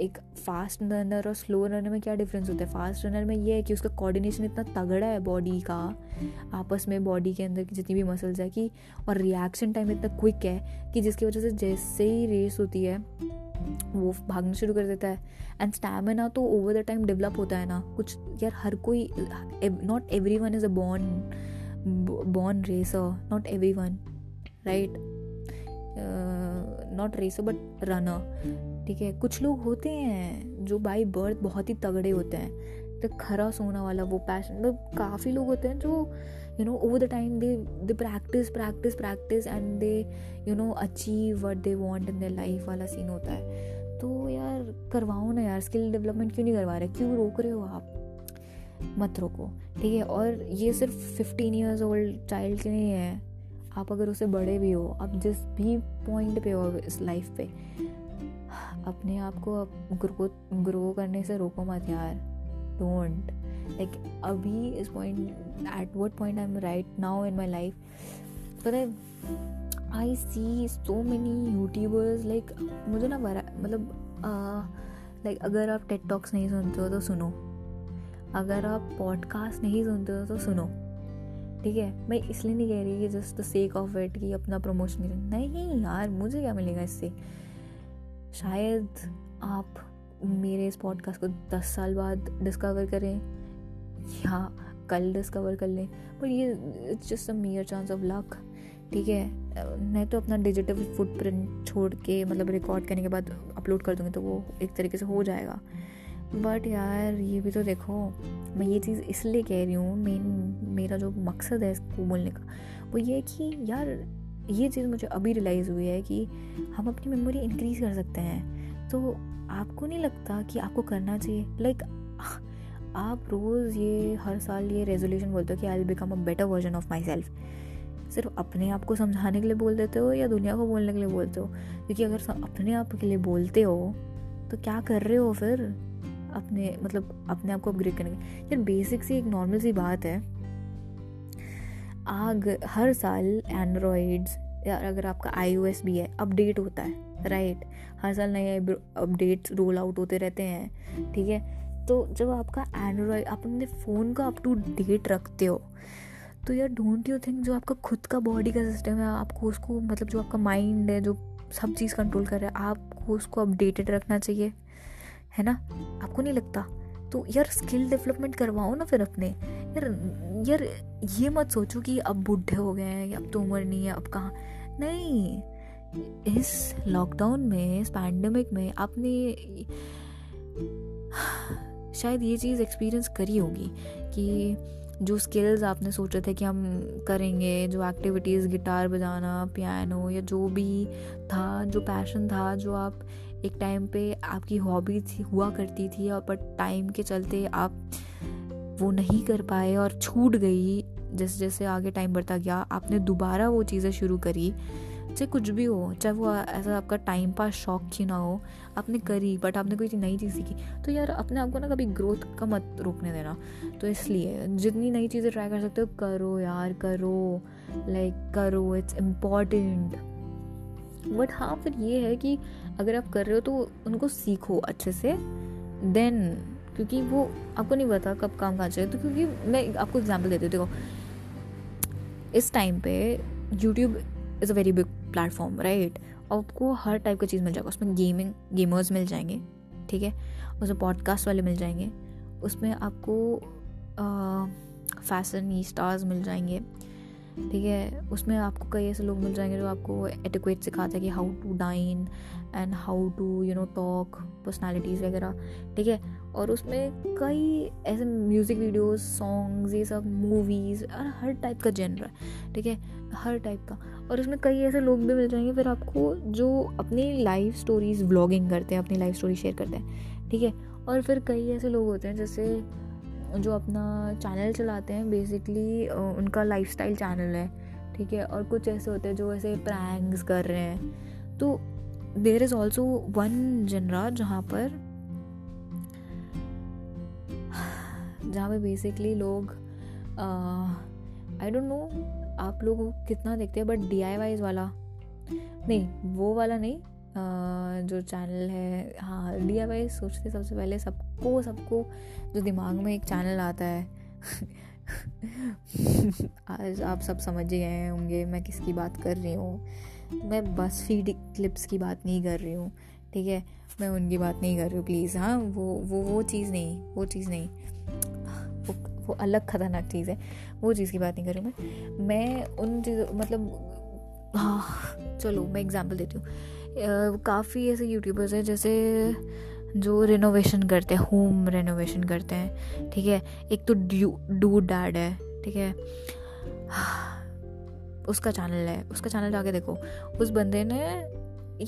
एक फास्ट रनर और स्लो रनर में क्या डिफरेंस होता है? फास्ट रनर में ये है कि उसका कोऑर्डिनेशन इतना तगड़ा है बॉडी का, आपस में बॉडी के अंदर की जितनी भी मसल्स है कि, और रिएक्शन टाइम इतना क्विक है कि जिसकी वजह से जैसे ही रेस होती है वो भागना शुरू कर देता है। एंड स्टैमिना तो ओवर द टाइम डेवलप होता है ना। कुछ यार हर कोई not everyone is a born born racer not everyone right not racer but runner ठीक है? कुछ लोग होते हैं जो बाई बर्थ बहुत ही तगड़े होते हैं। तो खरा सोना वाला, वो पैशन मतलब काफ़ी लोग होते हैं जो you know over the time they they practice practice practice and they you know achieve what they want in their life वाला सीन होता है। तो यार, करवाओ ना यार स्किल डेवलपमेंट क्यों नहीं करवा रहे? क्यों रोक रहे हो आप? मत रोको, ठीक है? और ये सिर्फ़ फिफ्टीन ईयर्स ओल्ड चाइल्ड के नहीं है। आप अगर उसे बड़े भी हो, आप जिस भी पॉइंट पे हो इस लाइफ पे, अपने आप को ग्रो ग्रो करने से रोको मत यार डोंट लाइक अभी इस point at what point I am right now in my life है I see so many YouTubers like मुझे ना मतलब लाइक अगर आप टेट टॉक्स नहीं सुनते हो तो सुनो। अगर आप पॉडकास्ट नहीं सुनते हो तो सुनो। ठीक है? मैं इसलिए नहीं कह रही कि just the sake of it कि अपना प्रमोशन नहीं यार, मुझे क्या मिलेगा इससे? शायद आप मेरे इस पॉडकास्ट को दस साल बाद डिस्कवर करें। या कल डिस्कवर कर लें। बट ये it's just a mere chance of luck ठीक है? मैं तो अपना डिजिटल फुटप्रिंट छोड़ के मतलब रिकॉर्ड करने के बाद अपलोड कर दूँगी तो वो एक तरीके से हो जाएगा। बट यार, ये भी तो देखो, मैं ये चीज़ इसलिए कह रही हूँ मेन मेरा जो मकसद है इसको बोलने का, वो ये है कि यार, ये चीज़ मुझे अभी रियलाइज़ हुई है कि हम अपनी मेमोरी इंक्रीज़ कर सकते हैं। तो आपको नहीं लगता कि आपको करना चाहिए? लाइक आप रोज़ ये, हर साल ये रेजोल्यूशन बोलते हो कि I will become a better version of myself सिर्फ़ अपने आप को समझाने के लिए बोल देते हो या दुनिया को बोलने के लिए बोलते हो? क्योंकि अगर अपने आप के लिए बोलते हो तो क्या कर रहे हो फिर? अपने मतलब अपने आप को अपग्रेड करने के यार बेसिक सी एक नॉर्मल सी बात है। आग, हर साल एंड्रॉइड्स या अगर आपका आई भी है अपडेट होता है राइट हर साल नए अपडेट्स रोल आउट होते रहते हैं, ठीक है? तो जब आपका एंड्रॉयड आप अपने फ़ोन को अप टू डेट रखते हो तो यार डोंट यू थिंक जो आपका खुद का बॉडी का सिस्टम है, आपको उसको मतलब जो आपका माइंड है, जो सब चीज़ कंट्रोल कर रहा है, आपको उसको अपडेटेड रखना चाहिए, है ना? आपको नहीं लगता? तो यार स्किल डेवलपमेंट करवाओ ना फिर अपने। यार यार ये मत सोचो कि अब बुढ़े हो गए हैं, अब तो उम्र नहीं है, अब कहाँ? नहीं, इस लॉकडाउन में, इस पैंडमिक में आपने शायद ये चीज़ एक्सपीरियंस करी होगी कि जो स्किल्स आपने सोचे थे कि हम करेंगे, जो एक्टिविटीज़ गिटार बजाना पियानो या जो भी था, जो पैशन था, जो आप एक टाइम पे आपकी हॉबी थी हुआ करती थी और बट टाइम के चलते आप वो नहीं कर पाए और छूट गई। जैसे जैसे आगे टाइम बढ़ता गया, आपने दोबारा वो चीज़ें शुरू करी। चाहे कुछ भी हो, चाहे वो ऐसा आपका टाइम पास शौक ही ना हो, आपने करी बट आपने कोई नई चीज़ सीखी तो यार अपने आप को ना कभी ग्रोथ का मत रोकने देना। तो इसलिए जितनी नई चीज़ें ट्राई कर सकते हो, करो यार, करो लाइक करो इट्स इंपॉर्टेंट बट हाँ फिर ये है कि अगर आप कर रहे हो तो उनको सीखो अच्छे से देन क्योंकि वो आपको नहीं पता कब काम कहाँ चाहिए तो क्योंकि मैं आपको एग्ज़ाम्पल देती हूँ, देखो, इस टाइम पे YouTube is a very big platform, right? आपको हर टाइप का चीज़ मिल जाएगा। उसमें गेमिंग गेमर्स मिल जाएँगे, ठीक है? उसमें पॉडकास्ट वाले मिल जाएँगे। उसमें आपको फ़ैशन स्टार्स मिल जाएँगे। ठीक है? उसमें आपको कई ऐसे लोग मिल जाएँगे जो आपको एटिक्वेट सिखाते हैं कि how to dine and how to you know talk personalities वगैरह, ठीक है? और उसमें कई ऐसे म्यूज़िक वीडियोस सॉन्ग्स ये सब मूवीज़ और हर टाइप का जेनर है ठीक है? हर टाइप का। और उसमें कई ऐसे लोग भी मिल जाएँगे, फिर आपको जो अपनी लाइफ स्टोरीज व्लॉगिंग करते हैं, अपनी लाइफ स्टोरी शेयर करते हैं, ठीक है? और फिर कई ऐसे लोग होते हैं, जैसे जो अपना चैनल चलाते हैं बेसिकली उनका लाइफस्टाइल चैनल है ठीक है? और कुछ ऐसे होते हैं जो ऐसे प्रैंक्स कर रहे हैं। तो there is also one genre जहाँ पर जहाँ पे बेसिकली लोग आई डोंट नो आप लोग कितना देखते हैं बट डी आई वाइज वाला नहीं वो वाला नहीं आ, जो चैनल है हाँ डी आई सोचते सबसे पहले सबको सबको जो दिमाग में एक चैनल आता है। *laughs* आज आप सब समझ गए होंगे मैं किसकी बात कर रही हूँ। मैं बस फ़ीड क्लिप्स की बात नहीं कर रही हूँ, ठीक है? मैं उनकी बात नहीं कर रही हूँ प्लीज़ हाँ वो वो वो चीज़ नहीं, वो चीज़ नहीं। वो वो अलग ख़तरनाक चीज़ है, वो चीज़ की बात नहीं कर रही मैं। मैं उन चीज़ों मतलब हाँ चलो, मैं एग्जांपल देती हूँ। काफ़ी ऐसे यूट्यूबर्स हैं जैसे जो रिनोवेशन करते हैं होम रेनोवेशन करते हैं, ठीक है? एक तो डू डैड है, ठीक है? उसका चैनल है, उसका चैनल जाके देखो। उस बंदे ने,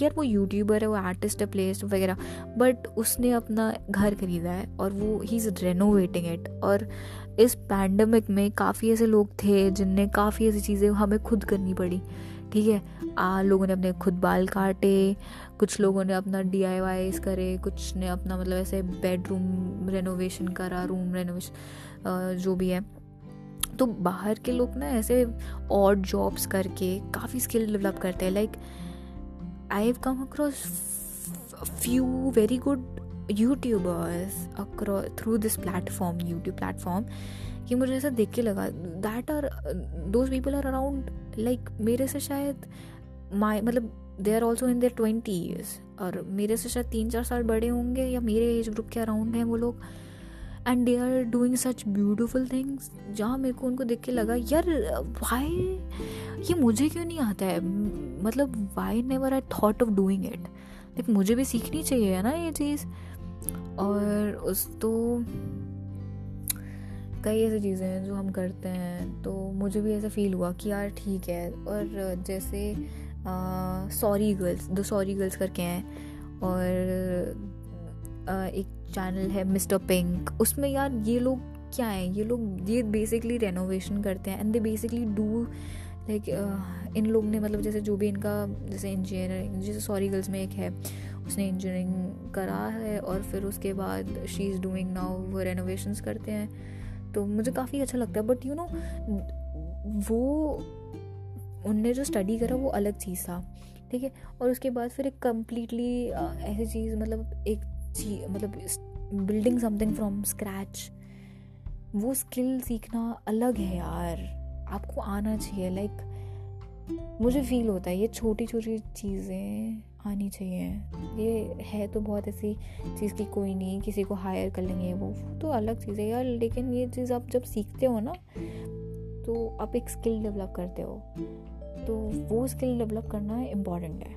यार वो यूट्यूबर है, वो आर्टिस्ट है प्लेस वगैरह बट उसने अपना घर खरीदा है और वो ही इज़ रेनोवेटिंग इट और इस पैंडमिक में काफ़ी ऐसे लोग थे जिनने काफ़ी ऐसी चीज़ें हमें खुद करनी पड़ी। ठीक है? आ, लोगों ने अपने खुद बाल काटे, कुछ लोगों ने अपना डी आई वाइज करे, कुछ ने अपना मतलब ऐसे बेडरूम रेनोवेशन करा रूम रेनोवेशन जो भी है। तो बाहर के लोग ना ऐसे और जॉब्स करके काफ़ी स्किल डेवलप करते हैं। Like I have come across few very good YouTubers across through this platform YouTube platform कि मुझे ऐसा देख के लगा that are those people are around like मेरे से शायद माई मतलब they are also in their twenty years और मेरे से शायद तीन चार साल बड़े होंगे, या मेरे एज ग्रुप के अराउंड हैं वो लोग and they are doing such beautiful things जहाँ मेरे को उनको देख के लगा, यार वाई ये मुझे क्यों नहीं आता है? मतलब why never I thought of doing it like मुझे भी सीखनी चाहिए, है ना, ये चीज़? और उस तो कई ऐसी चीज़ें हैं जो हम करते हैं तो मुझे भी ऐसा फील हुआ कि यार ठीक है। और जैसे सॉरी गर्ल्स दो सॉरी गर्ल्स करके हैं और आ, एक चैनल है मिस्टर पिंक उसमें यार ये लोग क्या है? ये लोग ये बेसिकली रेनोवेशन करते हैं and they basically do like इन लोग ने मतलब जैसे जो भी इनका जैसे इंजीनियरिंग जैसे सॉरी गर्ल्स में एक है उसने इंजीनियरिंग करा है और फिर उसके बाद शी इज़ डूइंग नाउ वो रेनोवेशंस करते हैं। तो मुझे काफ़ी अच्छा लगता है बट यू नो वो उनने जो स्टडी करा वो अलग चीज़ था, ठीक है? और उसके बाद फिर एक कम्प्लीटली ऐसी चीज़ मतलब एक चीज़ मतलब बिल्डिंग समथिंग फ्रॉम स्क्रैच वो स्किल सीखना अलग है यार। आपको आना चाहिए लाइक मुझे फील होता है, ये छोटी छोटी चीज़ें आनी चाहिए। ये है तो बहुत ऐसी चीज़ की कोई नहीं, किसी को हायर कर लेंगे वो तो अलग चीज़ है यार। लेकिन ये चीज़ आप जब सीखते हो ना तो आप एक स्किल डेवलप करते हो। तो वो स्किल डेवलप करना इंपॉर्टेंट है।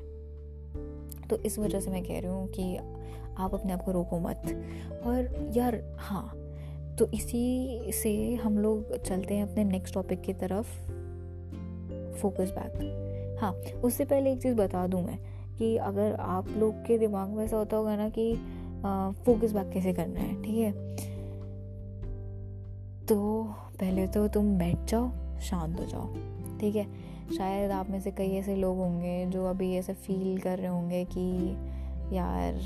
तो इस वजह से मैं कह रही हूँ कि आप अपने आप को रोको मत। और यार हाँ तो इसी से हम लोग चलते हैं अपने नेक्स्ट टॉपिक की तरफ़। फोकस बैक हाँ उससे पहले एक चीज़ बता दूँ मैं। कि अगर आप लोग के दिमाग में ऐसा होता होगा ना कि फोकस बैक कैसे करना है, ठीक है? तो पहले तो तुम बैठ जाओ, शांत हो जाओ, ठीक है? शायद आप में से कई ऐसे लोग होंगे जो अभी ऐसे फील कर रहे होंगे कि, यार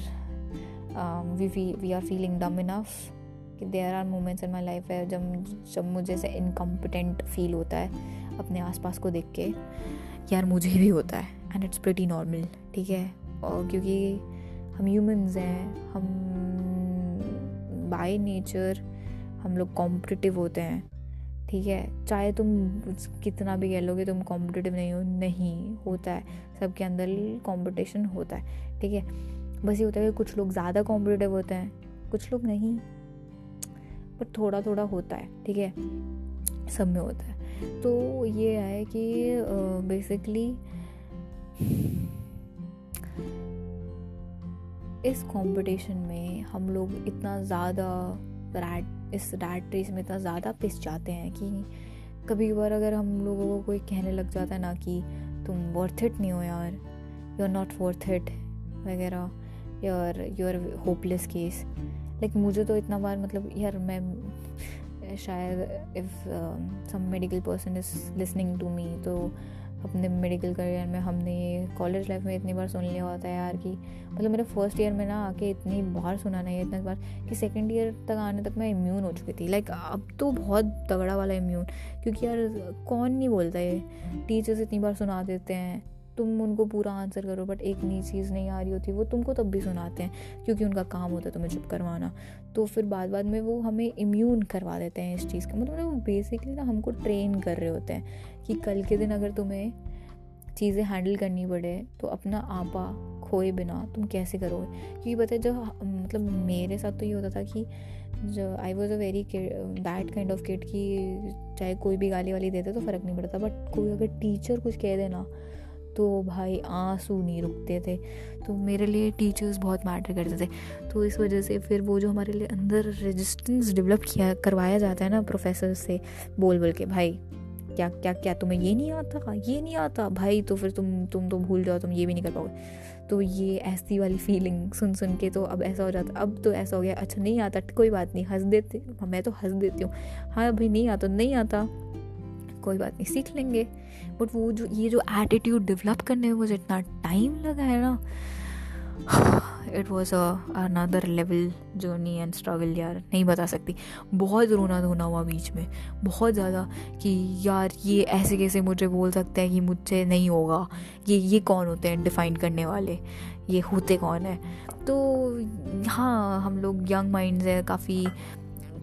we we are feeling dumb enough कि there are moments in my life है जब जब मुझे ऐसे इनकम्पिटेंट फील होता है अपने आसपास को देख के, यार मुझे भी होता है। एंड इट्स प्रिटी नॉर्मल ठीक है? और क्योंकि हम ह्यूमंस हैं, हम बाय नेचर हम लोग कॉम्पिटिटिव होते हैं, ठीक है? चाहे तुम कितना भी कह लोगे, तुम कॉम्पिटिटिव नहीं हो, नहीं, होता है। सबके अंदर कंपटीशन होता है, ठीक है? बस ये होता है कि कुछ लोग ज़्यादा कॉम्पिटिटिव होते हैं, कुछ लोग नहीं, पर थोड़ा थोड़ा होता है, ठीक है? सब में होता है। तो ये है कि बेसिकली इस कंपटीशन में हम लोग इतना ज़्यादा रैट इस रैट रेस में इतना ज़्यादा पिस जाते हैं कि कभी कभार अगर हम लोगों को कोई कहने लग जाता है ना कि तुम वर्थ इट नहीं हो यार you are not worth it वगैरह यार you are hopeless case like मुझे तो इतना बार मतलब यार मैं, शायद if some medical person is listening to me तो अपने मेडिकल करियर में हमने ये कॉलेज लाइफ में इतनी बार सुन लिया होता है यार कि मतलब मेरे फ़र्स्ट ईयर में ना आके इतनी बार सुना नहीं इतना बार कि सेकेंड ईयर तक आने तक मैं इम्यून हो चुकी थी। लाइक अब तो बहुत तगड़ा वाला इम्यून क्योंकि यार कौन नहीं बोलता ये? टीचर्स इतनी बार सुना देते हैं। तुम उनको पूरा आंसर करो बट एक नई चीज़ नहीं आ रही होती, वो तुमको तब भी सुनाते हैं, क्योंकि उनका काम होता है तुम्हें चुप करवाना। तो फिर बाद बाद में वो हमें इम्यून करवा देते हैं इस चीज़ का मतलब वो बेसिकली ना हमको ट्रेन कर रहे होते हैं कि कल के दिन अगर तुम्हें चीज़ें हैंडल करनी पड़े तो अपना आपा खोए बिना तुम कैसे करोगे? क्योंकि पता है जो मतलब मेरे साथ तो ये होता था कि जो I was a very that kind of kid कि चाहे कोई भी गाली वाली देते तो फ़र्क नहीं पड़ता बट कोई अगर टीचर कुछ कह देना तो भाई आँसू नहीं रुकते थे। तो मेरे लिए टीचर्स बहुत मैटर करते थे। तो इस वजह से फिर वो जो हमारे लिए अंदर रेजिस्टेंस डेवलप किया, करवाया जाता है ना प्रोफेसर से बोल बोल के, भाई, क्या क्या क्या, तुम्हें ये नहीं आता? ये नहीं आता? भाई तो फिर तुम तुम तो भूल जाओ, तुम ये भी नहीं कर पाओगे। तो ये ऐसी वाली फीलिंग सुन सुन के तो अब ऐसा हो जाता, अब तो ऐसा हो गया अच्छा नहीं आता, कोई बात नहीं, हंस देते, मैं तो हंस देती हूँ। हाँ भाई, नहीं आता नहीं आता। कोई बात नहीं, सीख लेंगे। बट वो जो, ये जो एटीट्यूड डेवलप करने में मुझे इतना टाइम लगा है ना it was another level journey and struggle यार, नहीं बता सकती। बहुत रोना धोना हुआ बीच में। बहुत ज़्यादा कि यार, ये ऐसे कैसे मुझे बोल सकते हैं कि मुझसे नहीं होगा? ये ये कौन होते हैं डिफ़ाइन करने वाले? ये होते कौन है? तो हाँ हम लोग यंग माइंड्स हैं, काफ़ी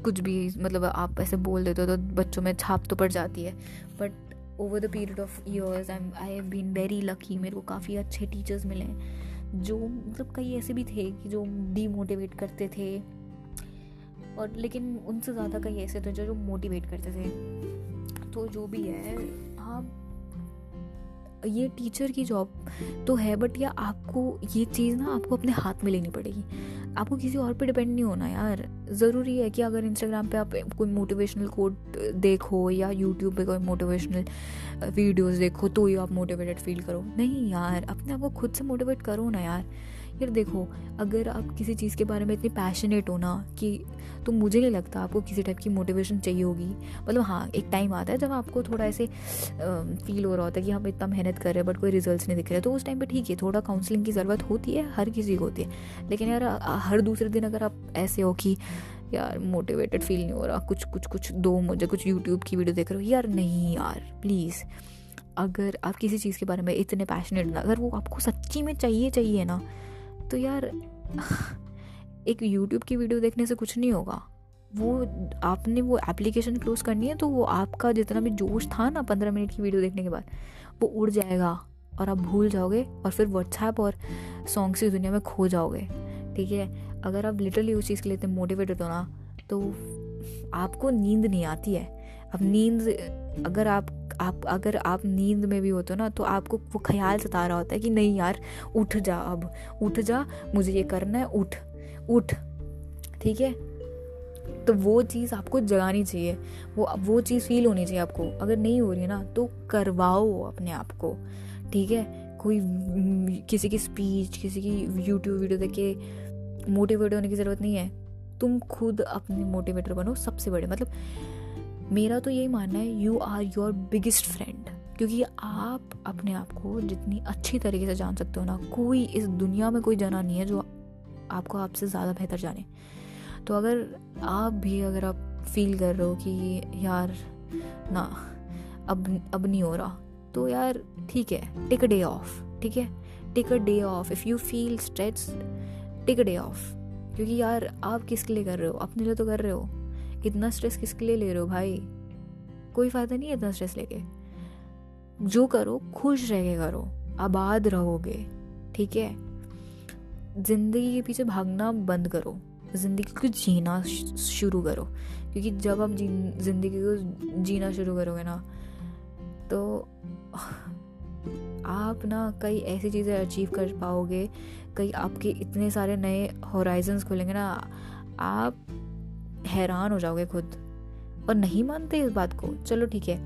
कुछ भी मतलब आप ऐसे बोल देते हो तो बच्चों में छाप तो पड़ जाती है। But over the period of years I I have been very lucky मेरे को काफ़ी अच्छे टीचर्स मिले जो मतलब कई ऐसे भी थे कि जो डीमोटिवेट करते थे। और लेकिन उनसे ज़्यादा कई ऐसे थे जो जो मोटिवेट करते थे। तो जो भी है हाँ ये टीचर की जॉब तो है बट या आपको ये चीज़ ना आपको अपने हाथ में लेनी पड़ेगी। आपको किसी और पे डिपेंड नहीं होना यार। ज़रूरी है कि अगर इंस्टाग्राम पे आप कोई मोटिवेशनल कोड देखो या यूट्यूब पे कोई मोटिवेशनल वीडियोस देखो तो ही आप मोटिवेटेड फील करो। नहीं यार, अपने आप को खुद से मोटिवेट करो ना यार। यार देखो, अगर आप किसी चीज़ के बारे में इतनी पैशनेट हो ना कि तो मुझे नहीं लगता आपको किसी टाइप की मोटिवेशन चाहिए होगी। मतलब हाँ एक टाइम आता है जब आपको थोड़ा ऐसे फील हो रहा होता है कि हम इतना मेहनत कर रहे हैं बट कोई रिज़ल्ट नहीं दिख रहे तो उस टाइम पर ठीक है, थोड़ा काउंसलिंग की ज़रूरत होती है, हर किसी को होती है। लेकिन यार हर दूसरे दिन अगर आप ऐसे हो कि यार मोटिवेटेड फील नहीं हो रहा, कुछ कुछ कुछ दो मुझे, कुछ यूट्यूब की वीडियो देख रहे हो, यार नहीं यार प्लीज़ अगर आप किसी चीज़ के बारे में इतने पैशनेट ना, अगर वो आपको सच्ची में चाहिए चाहिए ना तो यार, एक यूट्यूब की वीडियो देखने से कुछ नहीं होगा। वो, आपने वो एप्लीकेशन क्लोज करनी है तो वो आपका जितना भी जोश था ना पंद्रह मिनट की वीडियो देखने के बाद, वो उड़ जाएगा। और आप भूल जाओगे, और फिर व्हाट्सएप और सॉन्ग्स की दुनिया में खो जाओगे। ठीक है? अगर आप लिटरली उस चीज़ के लिए इतने मोटिवेटेड हो ना तो आपको नींद नहीं आती है। अब नींद, अगर आप आप, अगर आप नींद में भी होते हो ना तो आपको वो ख्याल सता रहा होता है कि नहीं यार, उठ जा अब। उठ जा, मुझे ये करना है, उठ। उठ। ठीक है? तो वो चीज़ आपको जगानी चाहिए। वो वो चीज़ फील होनी चाहिए आपको। अगर नहीं हो रही है ना तो करवाओ अपने आप को। ठीक है? कोई किसी की स्पीच किसी की यूट्यूब वीडियो देख के मोटिवेट होने की ज़रूरत नहीं है। तुम खुद अपने मोटिवेटर बनो, सबसे बड़े। मतलब मेरा तो यही मानना है you are your biggest friend क्योंकि आप अपने आप को जितनी अच्छी तरीके से जान सकते हो ना, कोई इस दुनिया में कोई जाना नहीं है जो आपको आपसे ज़्यादा बेहतर जाने। तो अगर आप भी अगर आप फील कर रहे हो कि यार, ना, अब अब नहीं हो रहा तो यार, ठीक है टेक अ डे ऑफ़ ठीक है? Take a day off if you feel stretch take a day off क्योंकि यार, आप किसके लिए कर रहे हो? अपने लिए तो कर रहे हो। इतना स्ट्रेस किसके लिए ले रहे हो भाई? कोई फ़ायदा नहीं है इतना स्ट्रेस लेके। जो करो, खुश रह के करो, आबाद रहोगे, ठीक है? ज़िंदगी के पीछे भागना बंद करो, ज़िंदगी को जीना शुरू करो, क्योंकि जब आप ज़िंदगी को जीना शुरू करोगे ना तो आप ना कई ऐसी चीज़ें अचीव कर पाओगे, कई आपके इतने सारे नए होराइजन्स खुलेंगे ना, आप हैरान हो जाओगे खुद। और नहीं मानते इस बात को। चलो ठीक है।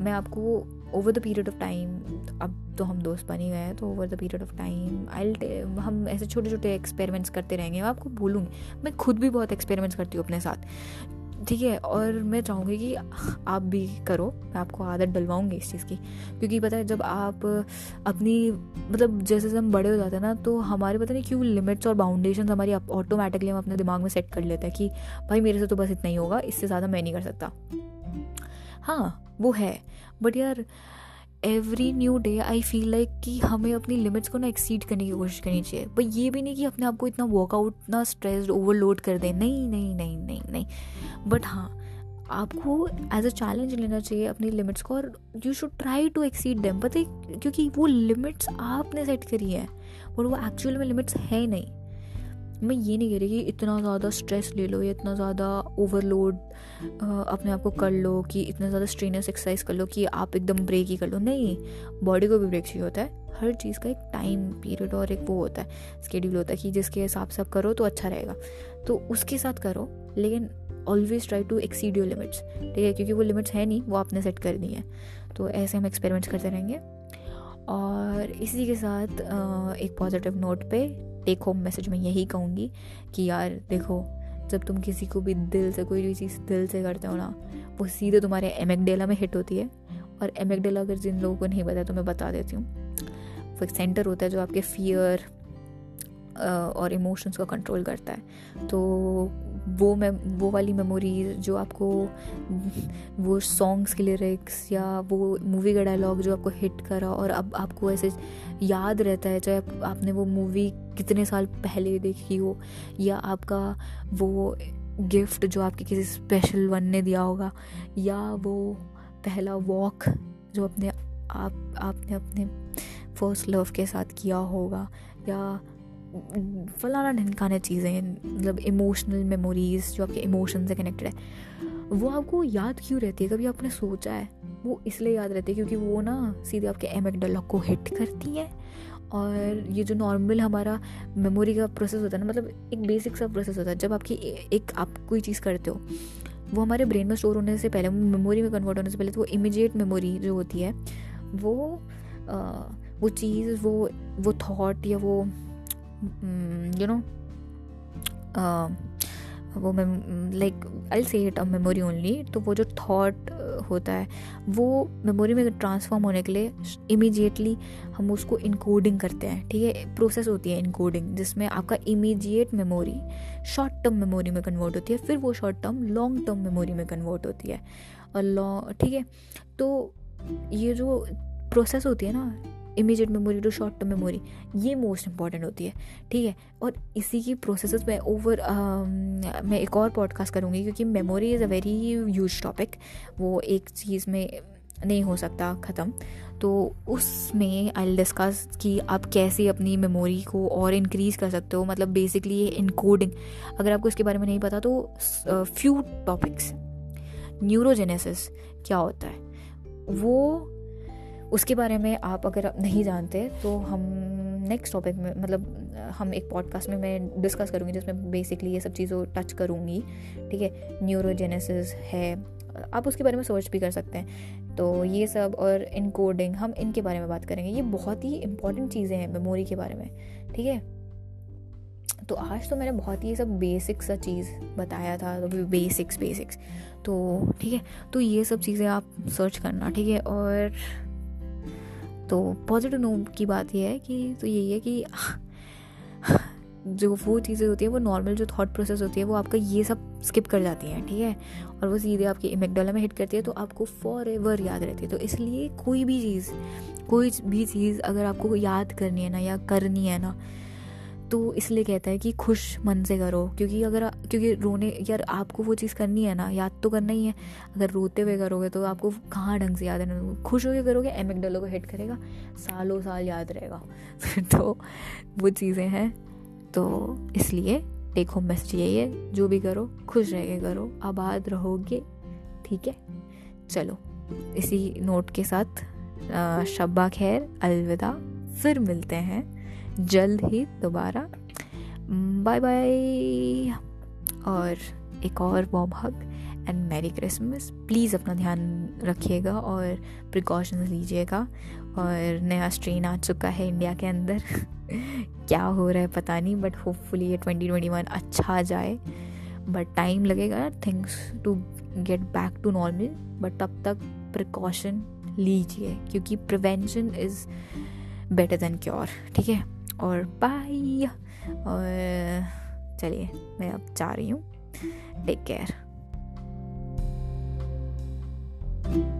मैं आपको over the period of time अब तो हम दोस्त बन गए हैं तो over the period of time I हम ऐसे छोटे छोटे एक्सपेरिमेंट्स करते रहेंगे। मैं आपको बोलूँगी, मैं खुद भी बहुत एक्सपेरिमेंट्स करती हूँ अपने साथ। ठीक है, और मैं चाहूँगी कि आप भी करो, मैं आपको आदत डलवाऊँगी इस चीज़ की। क्योंकि पता है, जब आप अपनी मतलब जैसे हम बड़े हो जाते हैं ना तो हमारे पता नहीं क्यों लिमिट्स और बाउंडेशन हमारी ऑटोमेटिकली हम अपने दिमाग में सेट कर लेते हैं कि, भाई, मेरे से तो बस इतना ही होगा, इससे ज़्यादा मैं नहीं कर सकता। हाँ वो है। बट यार every new day I feel like कि हमें अपनी लिमिट्स को ना एक्सीड करने की कोशिश करनी चाहिए। पर ये भी नहीं कि अपने आप को इतना वर्कआउट ना स्ट्रेस ओवरलोड कर दें। नहीं नहीं नहीं नहीं नहीं। बट हाँ आपको एज अ चैलेंज लेना चाहिए अपनी लिमिट्स को और you should try to exceed them पता क्योंकि वो लिमिट्स आपने सेट करी है, और वो एक्चुअल में लिमिट्स है नहीं। मैं ये नहीं कह रही कि इतना ज़्यादा स्ट्रेस ले लो या इतना ज़्यादा ओवरलोड अपने आप को कर लो कि इतना ज़्यादा स्ट्रेनस एक्सरसाइज कर लो कि आप एकदम ब्रेक ही कर लो। नहीं बॉडी को भी ब्रेक चाहिए होता है। हर चीज़ का एक टाइम पीरियड और एक वो होता है स्केड्यूल होता है कि जिसके हिसाब से आप करो तो अच्छा रहेगा। तो उसके साथ करो, लेकिन always try to exceed your limits ठीक है, क्योंकि वो लिमिट्स है नहीं, वो आपने सेट कर दी है। तो ऐसे हम एक्सपेरिमेंट्स करते रहेंगे। और इसी के साथ एक पॉजिटिव नोट पे टेक होम मैसेज मैं यही कहूँगी कि यार देखो, जब तुम किसी को भी दिल से, कोई भी चीज़ दिल से करते हो ना, वो सीधे तुम्हारे एमेकडेला में हिट होती है। और एमेकडेला अगर जिन लोगों को नहीं पता तो मैं बता देती हूँ। वो एक सेंटर होता है जो आपके फियर और इमोशंस को कंट्रोल करता है। तो वो मैं वो वाली मेमोरीज जो आपको वो सॉन्ग्स के लिरिक्स या वो मूवी का डायलॉग जो आपको हिट करा और अब आपको ऐसे याद रहता है, चाहे आपने वो मूवी कितने साल पहले देखी हो या आपका वो गिफ्ट जो आपके किसी स्पेशल वन ने दिया होगा या वो पहला वॉक जो अपने आप, आपने अपने फ़र्स्ट लव के साथ किया होगा या फलाना ढिनकाने चीज़ें मतलब इमोशनल मेमोरीज जो आपके इमोशन से कनेक्टेड है वो आपको याद क्यों रहती है? कभी आपने सोचा है? वो इसलिए याद रहती है क्योंकि वो ना सीधे आपके एम एमेकडला को हिट करती है। और ये जो नॉर्मल हमारा मेमोरी का प्रोसेस होता है ना मतलब एक बेसिक सा प्रोसेस होता है। जब आपकी एक आप कोई चीज़ करते हो वो हमारे ब्रेन में स्टोर होने से पहले मेमोरी में कन्वर्ट होने से पहले तो वो इमिजिएट मेमोरी जो होती है वो आ, वो चीज़ वो वो थॉट या वो यू नो वो like I say it a memory only तो वो जो थॉट होता है, वो मेमोरी में ट्रांसफॉर्म होने के लिए इमीडिएटली हम उसको इनकोडिंग करते हैं, ठीक है? प्रोसेस होती है इनकोडिंग जिसमें आपका immediate memory short term memory में कन्वर्ट होती है, फिर वो short term long term memory में कन्वर्ट होती है। और ठीक है? तो ये जो प्रोसेस होती है ना immediate memory to short term memory ये मोस्ट इंपॉर्टेंट होती है ठीक है? और इसी की प्रोसेस में ओवर मैं एक और पॉडकास्ट करूँगी क्योंकि memory is a very use topic वो एक चीज़ में नहीं हो सकता ख़त्म। तो उसमें आई डिस्कस कि आप कैसे अपनी मेमोरी को और इंक्रीज़ कर सकते हो। मतलब बेसिकली ये इनकोडिंग अगर आपको इसके बारे में नहीं पता तो फ्यू टॉपिक्स न्यूरोजेनेसिस क्या होता है? वो उसके बारे में आप अगर नहीं जानते तो हम नेक्स्ट टॉपिक में मतलब हम एक पॉडकास्ट में मैं डिस्कस करूँगी, जिसमें बेसिकली ये सब चीज़ों टच करूँगी, ठीक है? न्यूरोजेनेसिस है। आप उसके बारे में सर्च भी कर सकते हैं। तो ये सब और इनकोडिंग हम इनके बारे में बात करेंगे। ये बहुत ही इंपॉर्टेंट चीज़ें हैं मेमोरी के बारे में, ठीक है? तो आज तो मैंने बहुत ही सब बेसिक सा चीज़ बताया था तो बेसिक्स बेसिक्स तो ठीक है? तो ये सब चीज़ें आप सर्च करना, ठीक है? और तो पॉजिटिव नोट की बात यह है कि तो यही है कि *laughs* जो वो चीज़ें होती हैं, वो नॉर्मल जो थॉट प्रोसेस होती है, वो आपका ये सब स्किप कर जाती है, ठीक है? और वो सीधे आपकी इमेकडोला में हिट करती है तो आपको फॉर एवर याद रहती है। तो इसलिए कोई भी चीज़, कोई भी चीज़ अगर आपको याद करनी है ना या करनी है ना तो इसलिए कहता है कि खुश मन से करो, क्योंकि अगर क्योंकि रोने, यार आपको वो चीज़ करनी है ना, याद तो करना ही है। अगर रोते हुए करोगे तो आपको कहाँ ढंग से याद है खुश होकर करोगे एम को हिट करेगा, सालों साल याद रहेगा। *laughs* तो वो चीज़ें हैं तो इसलिए टेक होम मैसेज यही है, जो भी करो, खुश रह के करो, आबाद रहोगे, ठीक है? चलो, इसी नोट के साथ शब्बा खैर, अलविदा, फिर मिलते हैं। जल्द ही दोबारा। बाय बाय और एक और warm hug and merry Christmas please अपना ध्यान रखिएगा और प्रिकॉशंस लीजिएगा। और नया स्ट्रेन आ चुका है इंडिया के अंदर। *laughs* क्या हो रहा है पता नहीं बट होपफुली ये ट्वेंटी ट्वेंटी वन अच्छा जाए। बट टाइम लगेगा things to get back to normal but तब तक प्रिकॉशन लीजिए, क्योंकि prevention is better than cure ठीक है? और बाय और चलिए मैं अब जा रही हूँ. Take care thank you